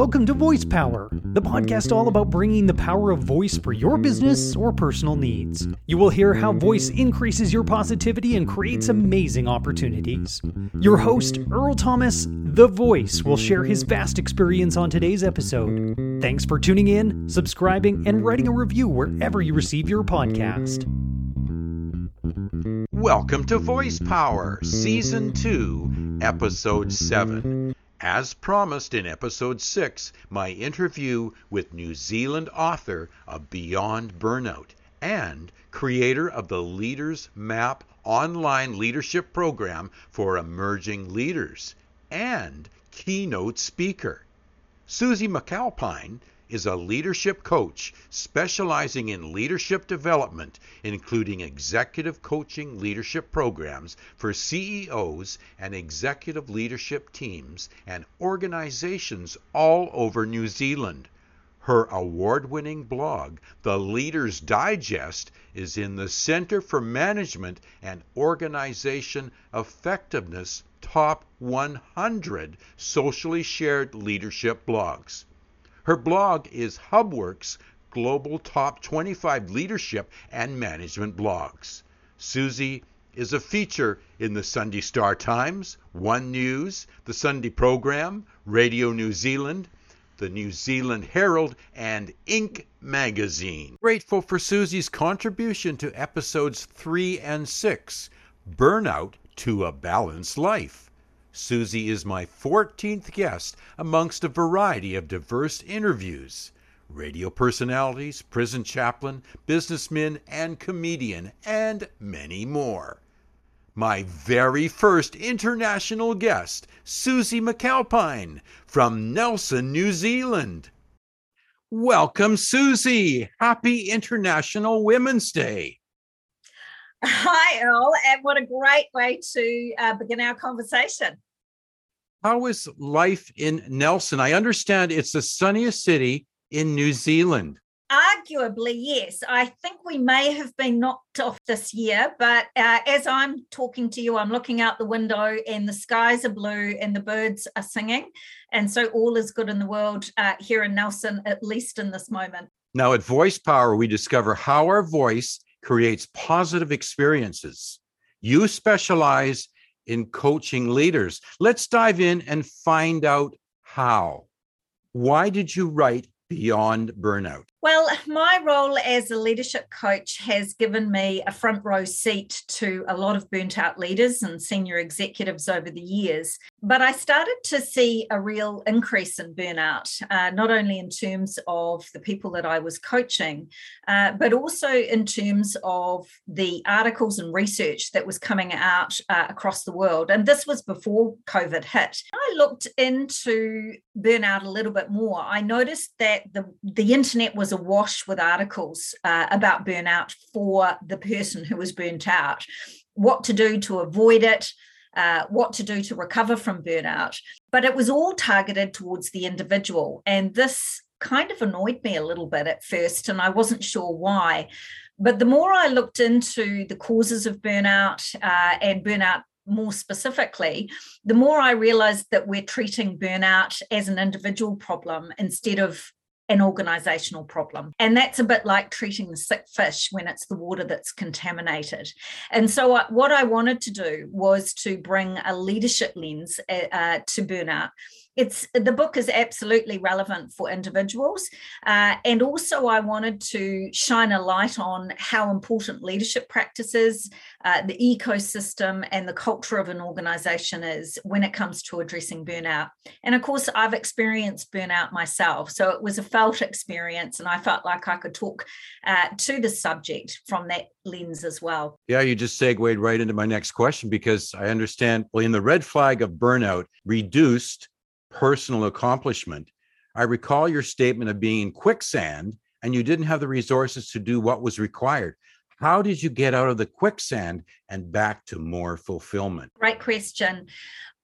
Welcome to Voice Power, the podcast all about bringing the power of voice for your business or personal needs. You will hear how voice increases your positivity and creates amazing opportunities. Your host, Earl Thomas, The Voice, will share his vast experience on today's episode. Thanks for tuning in, subscribing, and writing a review wherever you receive your podcast. Welcome to Voice Power, Season 2, Episode 7. As promised in Episode 6, my interview with New Zealand author of Beyond Burnout and creator of the Leaders Map online leadership program for emerging leaders and keynote speaker. Susie McAlpine is a leadership coach specializing in leadership development, including executive coaching leadership programs for CEOs and executive leadership teams and organizations all over New Zealand. Her award winning blog, The Leader's Digest, is in the Center for Management and Organization Effectiveness Top 100 Socially Shared Leadership Blogs. Her blog is Hubworks Global Top 25 Leadership and Management Blogs. Susie is a feature in the Sunday Star Times, One News, the Sunday Program, Radio New Zealand, the New Zealand Herald, and Inc. magazine. Grateful for Susie's contribution to episodes 3 and 6 Burnout to a Balanced Life. Susie is my 14th guest amongst a variety of diverse interviews radio personalities, prison chaplain, businessman, and comedian, and many more. My very first international guest, Susie McAlpine from Nelson, New Zealand. Welcome, Susie. Happy International Women's Day. Hi, Earl, and what a great way to uh, begin our conversation. How is life in Nelson? I understand it's the sunniest city in New Zealand. Arguably, yes. I think we may have been knocked off this year, but uh, as I'm talking to you, I'm looking out the window and the skies are blue and the birds are singing. And so all is good in the world uh, here in Nelson, at least in this moment. Now, at Voice Power, we discover how our voice creates positive experiences. You specialize in coaching leaders. Let's dive in and find out how. Why did you write Beyond Burnout? Well, my role as a leadership coach has given me a front row seat to a lot of burnt out leaders and senior executives over the years. But I started to see a real increase in burnout, uh, not only in terms of the people that I was coaching, uh, but also in terms of the articles and research that was coming out uh, across the world. And this was before COVID hit. I looked into burnout a little bit more. I noticed that the, the internet was was awash with articles uh, about burnout for the person who was burnt out, what to do to avoid it. Uh, what to do to recover from burnout. But it was all targeted towards the individual. And this kind of annoyed me a little bit at first, and I wasn't sure why. But the more I looked into the causes of burnout uh, and burnout more specifically, the more I realized that we're treating burnout as an individual problem instead of an organizational problem. And that's a bit like treating the sick fish when it's the water that's contaminated. And so, uh, what I wanted to do was to bring a leadership lens uh, uh to burnout it's the book is absolutely relevant for individuals uh, and also i wanted to shine a light on how important leadership practices uh, the ecosystem and the culture of an organization is when it comes to addressing burnout. And of course i've experienced burnout myself so it was a felt experience and i felt like i could talk uh, to the subject from that lens as well. Yeah you just segued right into my next question because i understand well in the red flag of burnout reduced personal accomplishment. I recall your statement of being in quicksand and you didn't have the resources to do what was required. How did you get out of the quicksand and back to more fulfillment? Great question.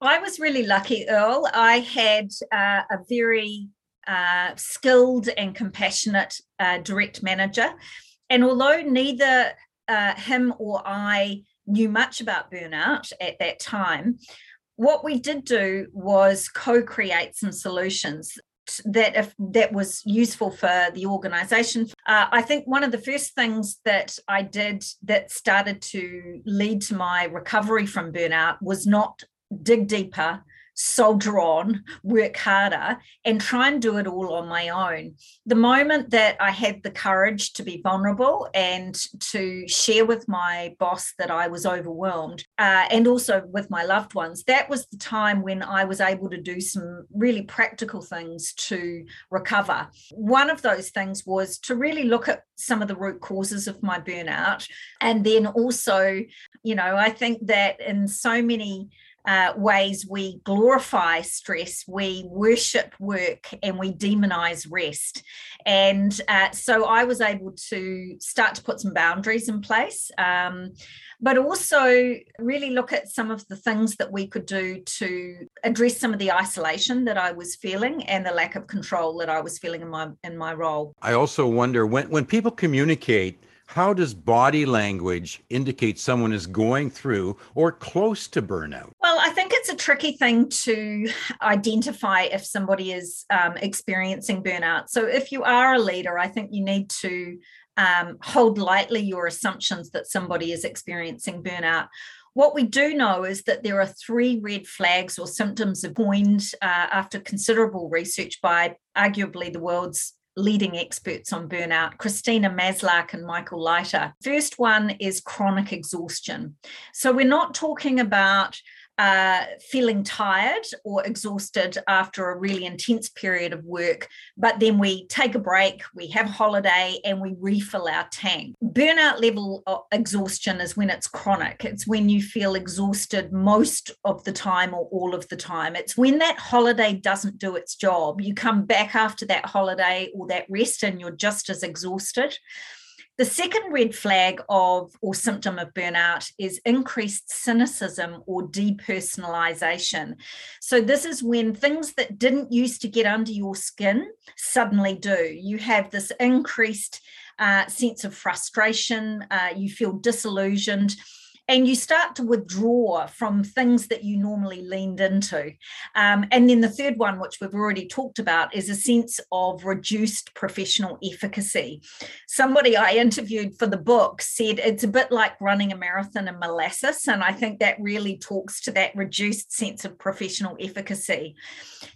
I was really lucky, Earl. I had uh, a very uh, skilled and compassionate uh, direct manager. And although neither uh, him or I knew much about burnout at that time, what we did do was co create some solutions. that if that was useful for the organization uh, i think one of the first things that i did that started to lead to my recovery from burnout was not dig deeper soldier on, work harder, and try and do it all on my own. The moment that I had the courage to be vulnerable and to share with my boss that I was overwhelmed, uh, and also with my loved ones, that was the time when I was able to do some really practical things to recover. One of those things was to really look at some of the root causes of my burnout. And then also, you know, I think that in so many uh, ways we glorify stress, we worship work, and we demonize rest. And uh, so I was able to start to put some boundaries in place, um, but also really look at some of the things that we could do to address some of the isolation that I was feeling and the lack of control that I was feeling in my in my role. I also wonder when when people communicate how does body language indicate someone is going through or close to burnout? Well, I think it's a tricky thing to identify if somebody is um, experiencing burnout. So, if you are a leader, I think you need to um, hold lightly your assumptions that somebody is experiencing burnout. What we do know is that there are three red flags or symptoms of coined uh, after considerable research by arguably the world's leading experts on burnout, Christina Maslach and Michael Leiter. First one is chronic exhaustion. So we're not talking about uh, feeling tired or exhausted after a really intense period of work, but then we take a break, we have a holiday, and we refill our tank. Burnout level exhaustion is when it's chronic. It's when you feel exhausted most of the time or all of the time. It's when that holiday doesn't do its job. You come back after that holiday or that rest and you're just as exhausted. The second red flag of or symptom of burnout is increased cynicism or depersonalization. So, this is when things that didn't used to get under your skin suddenly do. You have this increased uh, sense of frustration, uh, you feel disillusioned and you start to withdraw from things that you normally leaned into. Um, and then the third one, which we've already talked about, is a sense of reduced professional efficacy. Somebody I interviewed for the book said it's a bit like running a marathon in molasses. And I think that really talks to that reduced sense of professional efficacy.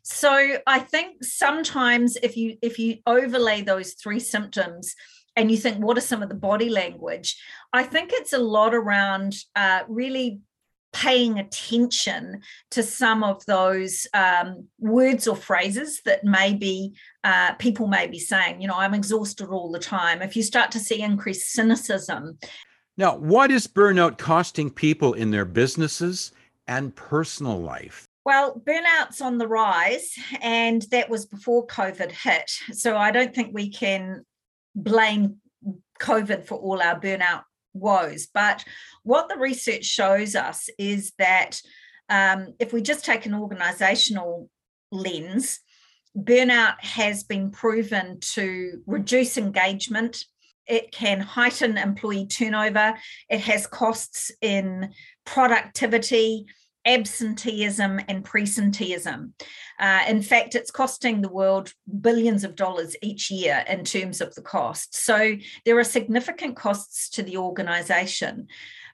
So I think sometimes if you if you overlay those three symptoms, and you think, what are some of the body language? I think it's a lot around uh, really paying attention to some of those um, words or phrases that maybe uh, people may be saying. You know, I'm exhausted all the time. If you start to see increased cynicism. Now, what is burnout costing people in their businesses and personal life? Well, burnout's on the rise, and that was before COVID hit. So I don't think we can blame COVID for all our burnout woes. But what the research shows us is that um, if we just take an organizational lens, burnout has been proven to reduce engagement. It can heighten employee turnover. It has costs in productivity, absenteeism and presenteeism. Uh, in fact, it's costing the world billions of dollars each year in terms of the cost. So there are significant costs to the organization.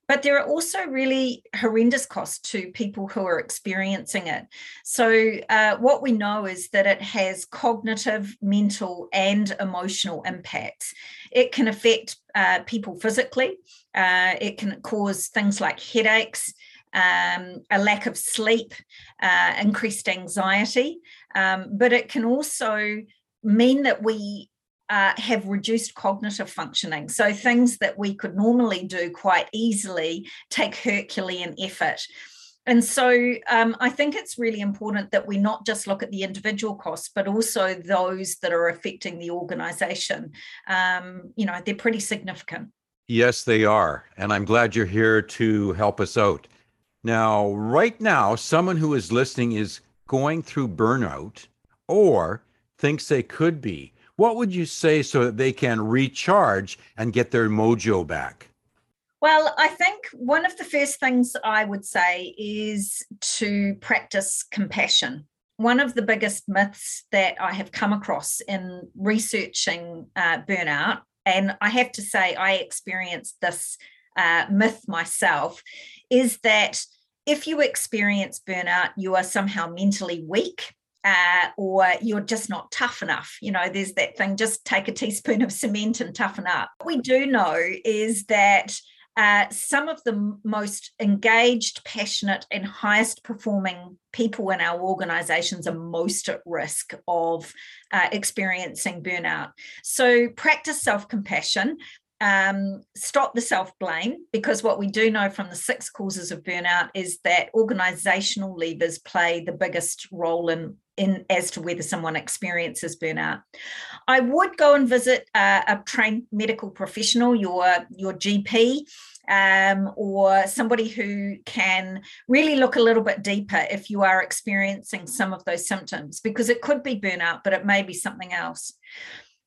But there are also really horrendous costs to people who are experiencing it. So, uh, what we know is that it has cognitive, mental, and emotional impacts. It can affect uh, people physically, uh, it can cause things like headaches, um, a lack of sleep, uh, increased anxiety, um, but it can also mean that we uh, have reduced cognitive functioning. So things that we could normally do quite easily take Herculean effort. And so um, I think it's really important that we not just look at the individual costs, but also those that are affecting the organization. Um, you know, they're pretty significant. Yes, they are. And I'm glad you're here to help us out. Now, right now, someone who is listening is going through burnout or thinks they could be. What would you say so that they can recharge and get their mojo back? Well, I think one of the first things I would say is to practice compassion. one of the biggest myths that I have come across in researching uh, burnout, and I have to say, I experienced this uh, myth myself, is that if you experience burnout, you are somehow mentally weak. Uh, or you're just not tough enough. You know, there's that thing just take a teaspoon of cement and toughen up. What we do know is that uh, some of the most engaged, passionate, and highest performing people in our organizations are most at risk of uh, experiencing burnout. So, practice self compassion. Um, stop the self blame because what we do know from the six causes of burnout is that organizational levers play the biggest role in in as to whether someone experiences burnout. I would go and visit uh, a trained medical professional, your your GP, um, or somebody who can really look a little bit deeper if you are experiencing some of those symptoms, because it could be burnout, but it may be something else.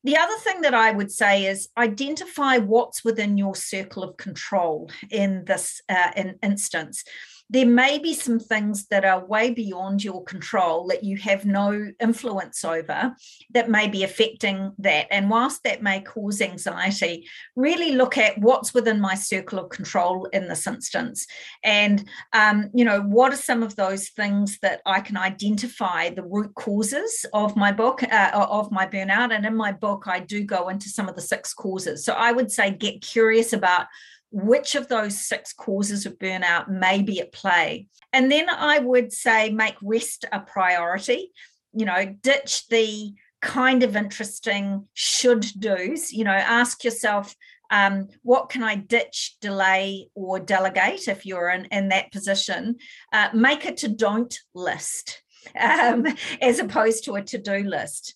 The other thing that I would say is identify what's within your circle of control in this uh, in instance there may be some things that are way beyond your control that you have no influence over that may be affecting that. And whilst that may cause anxiety, really look at what's within my circle of control in this instance. And, um, you know, what are some of those things that I can identify the root causes of my book, uh, of my burnout? And in my book, I do go into some of the six causes. So I would say get curious about which of those six causes of burnout may be at play. And then I would say make rest a priority, you know, ditch the kind of interesting should do's, you know, ask yourself, um, what can I ditch, delay, or delegate if you're in, in that position? Uh, make a to don't list um, as opposed to a to do list.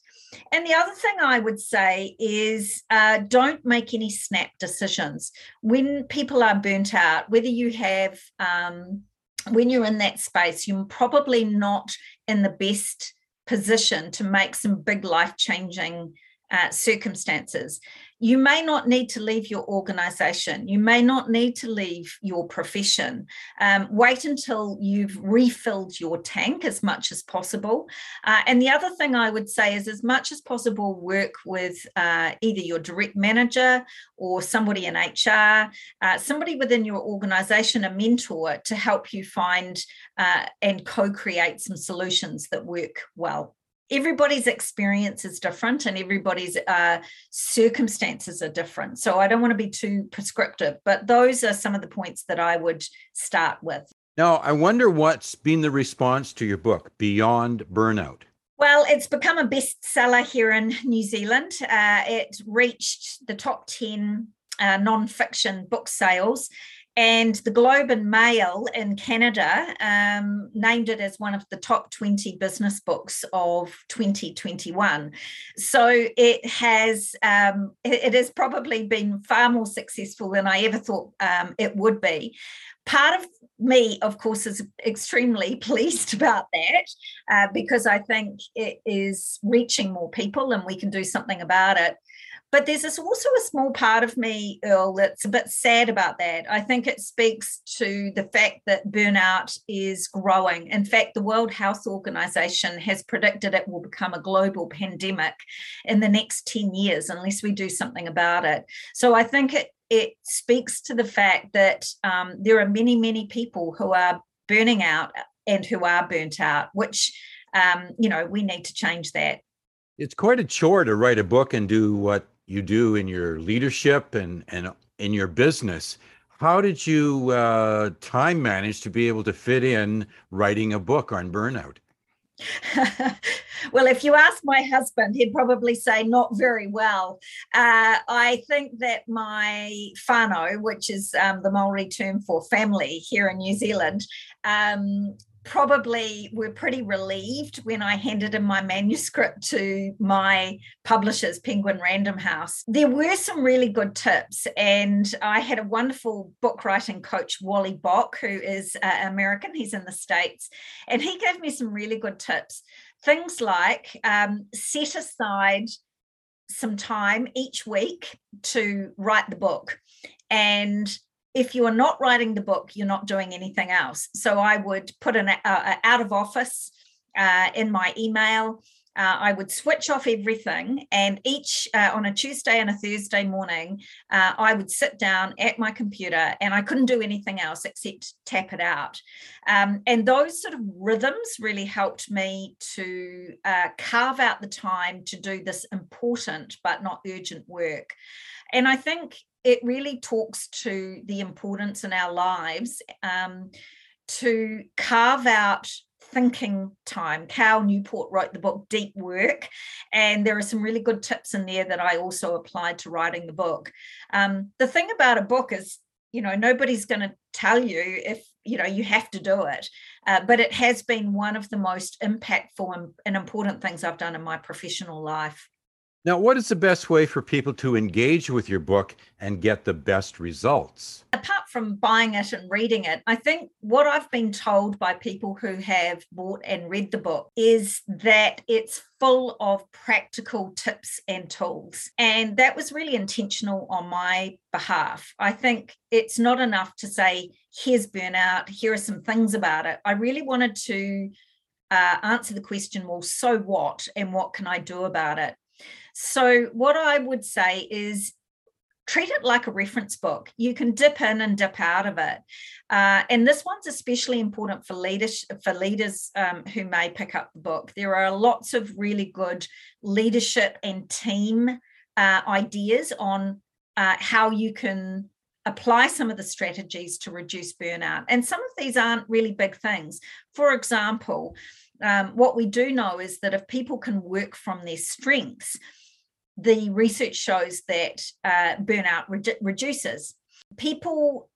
And the other thing I would say is uh, don't make any snap decisions. When people are burnt out, whether you have, um, when you're in that space, you're probably not in the best position to make some big life changing uh, circumstances you may not need to leave your organization. You may not need to leave your profession. Um, wait until you've refilled your tank as much as possible. Uh, and the other thing I would say is, as much as possible, work with uh, either your direct manager or somebody in HR, uh, somebody within your organization, a mentor to help you find uh, and co create some solutions that work well everybody's experience is different and everybody's uh, circumstances are different. So I don't want to be too prescriptive, but those are some of the points that I would start with. Now, I wonder what's been the response to your book, Beyond Burnout. Well, it's become a bestseller here in New Zealand. Uh, it reached the top 10 uh, non-fiction book sales and the Globe and Mail in Canada um, named it as one of the top 20 business books of 2021. So it has um, it, has probably been far more successful than I ever thought um, it would be. Part of me, of course, is extremely pleased about that uh, because I think it is reaching more people and we can do something about it. But there's this also a small part of me, Earl, that's a bit sad about that. I think it speaks to the fact that burnout is growing. In fact, the World Health Organization has predicted it will become a global pandemic in the next 10 years unless we do something about it. So I think it it speaks to the fact that um, there are many, many people who are burning out and who are burnt out, which um, you know we need to change that. It's quite a chore to write a book and do what you do in your leadership and and in your business. How did you uh, time manage to be able to fit in writing a book on burnout? well, if you ask my husband, he'd probably say not very well. Uh, I think that my whānau, which is um, the Maori term for family here in New Zealand, um, probably were pretty relieved when I handed in my manuscript to my publishers, Penguin Random House. There were some really good tips, and I had a wonderful book writing coach, Wally Bock, who is uh, American, he's in the States, and he gave me some really good tips. Things like um, set aside some time each week to write the book and if you are not writing the book, you're not doing anything else. So I would put an uh, out of office uh, in my email uh, I would switch off everything, and each uh, on a Tuesday and a Thursday morning, uh, I would sit down at my computer and I couldn't do anything else except tap it out. Um, and those sort of rhythms really helped me to uh, carve out the time to do this important but not urgent work. And I think it really talks to the importance in our lives um, to carve out thinking time. Cal Newport wrote the book Deep Work, and there are some really good tips in there that I also applied to writing the book. Um, the thing about a book is, you know, nobody's going to tell you if you know you have to do it, uh, but it has been one of the most impactful and, and important things I've done in my professional life. Now, what is the best way for people to engage with your book and get the best results? Apart from buying it and reading it, I think what I've been told by people who have bought and read the book is that it's full of practical tips and tools. And that was really intentional on my behalf. I think it's not enough to say, here's burnout, here are some things about it. I really wanted to. Uh, answer the question well so what and what can i do about it so, what I would say is treat it like a reference book. You can dip in and dip out of it. Uh, and this one's especially important for leaders for leaders um, who may pick up the book. There are lots of really good leadership and team uh, ideas on uh, how you can apply some of the strategies to reduce burnout. And some of these aren't really big things. For example, um, what we do know is that if people can work from their strengths, the research shows that uh, burnout re- reduces. People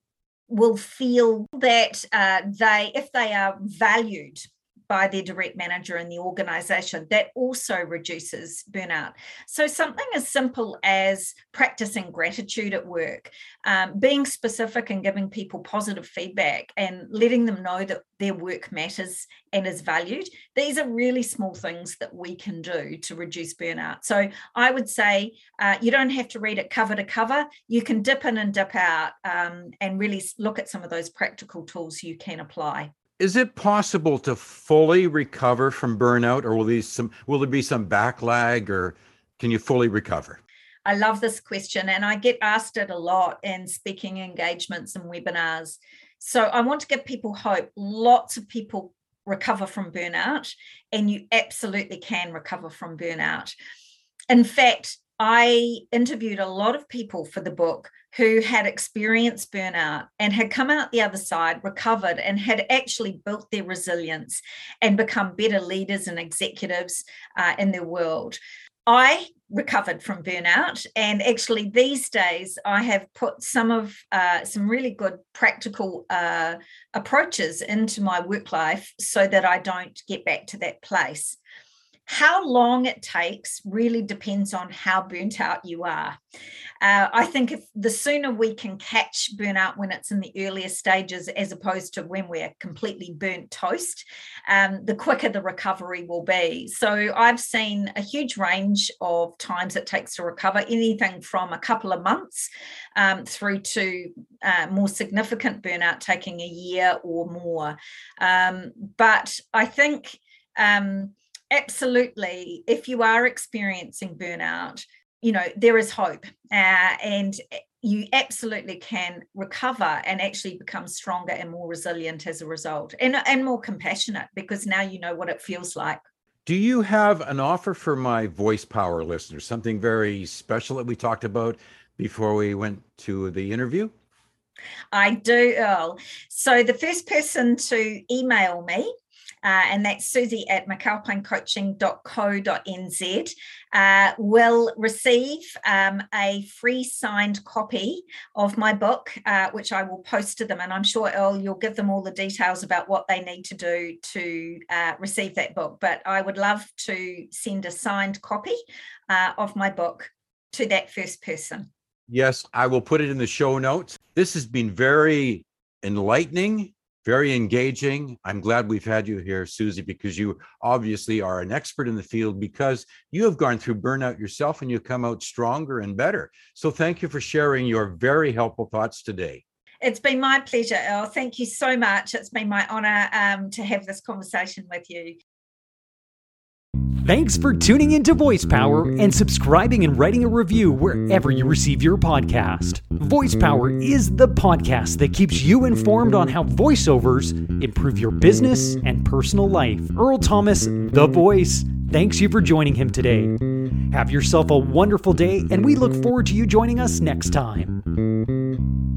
will feel that uh, they, if they are valued by their direct manager in the organization, that also reduces burnout. So, something as simple as practicing gratitude at work, um, being specific and giving people positive feedback and letting them know that their work matters and is valued, these are really small things that we can do to reduce burnout. So, I would say uh, you don't have to read it cover to cover, you can dip in and dip out um, and really look at some of those practical tools you can apply is it possible to fully recover from burnout or will these some will there be some backlag or can you fully recover? I love this question and i get asked it a lot in speaking engagements and webinars. So i want to give people hope. Lots of people recover from burnout and you absolutely can recover from burnout. In fact I interviewed a lot of people for the book who had experienced burnout and had come out the other side, recovered, and had actually built their resilience and become better leaders and executives uh, in their world. I recovered from burnout, and actually these days I have put some of uh, some really good practical uh, approaches into my work life so that I don't get back to that place. How long it takes really depends on how burnt out you are. Uh, I think if the sooner we can catch burnout when it's in the earlier stages, as opposed to when we're completely burnt toast, um, the quicker the recovery will be. So I've seen a huge range of times it takes to recover, anything from a couple of months um, through to uh, more significant burnout taking a year or more. Um, but I think. Um, absolutely if you are experiencing burnout you know there is hope uh, and you absolutely can recover and actually become stronger and more resilient as a result and, and more compassionate because now you know what it feels like do you have an offer for my voice power listeners something very special that we talked about before we went to the interview I do, Earl. So the first person to email me uh, and that's Susie at mcalpinecoaching.co.nz, uh, will receive um, a free signed copy of my book, uh, which I will post to them. And I'm sure, Earl, you'll give them all the details about what they need to do to uh, receive that book. But I would love to send a signed copy uh, of my book to that first person. Yes, I will put it in the show notes. This has been very enlightening very engaging. I'm glad we've had you here, Susie, because you obviously are an expert in the field because you have gone through burnout yourself and you come out stronger and better. So thank you for sharing your very helpful thoughts today. It's been my pleasure, Earl. Thank you so much. It's been my honor um, to have this conversation with you. Thanks for tuning into Voice Power and subscribing and writing a review wherever you receive your podcast. Voice Power is the podcast that keeps you informed on how voiceovers improve your business and personal life. Earl Thomas, the voice, thanks you for joining him today. Have yourself a wonderful day, and we look forward to you joining us next time.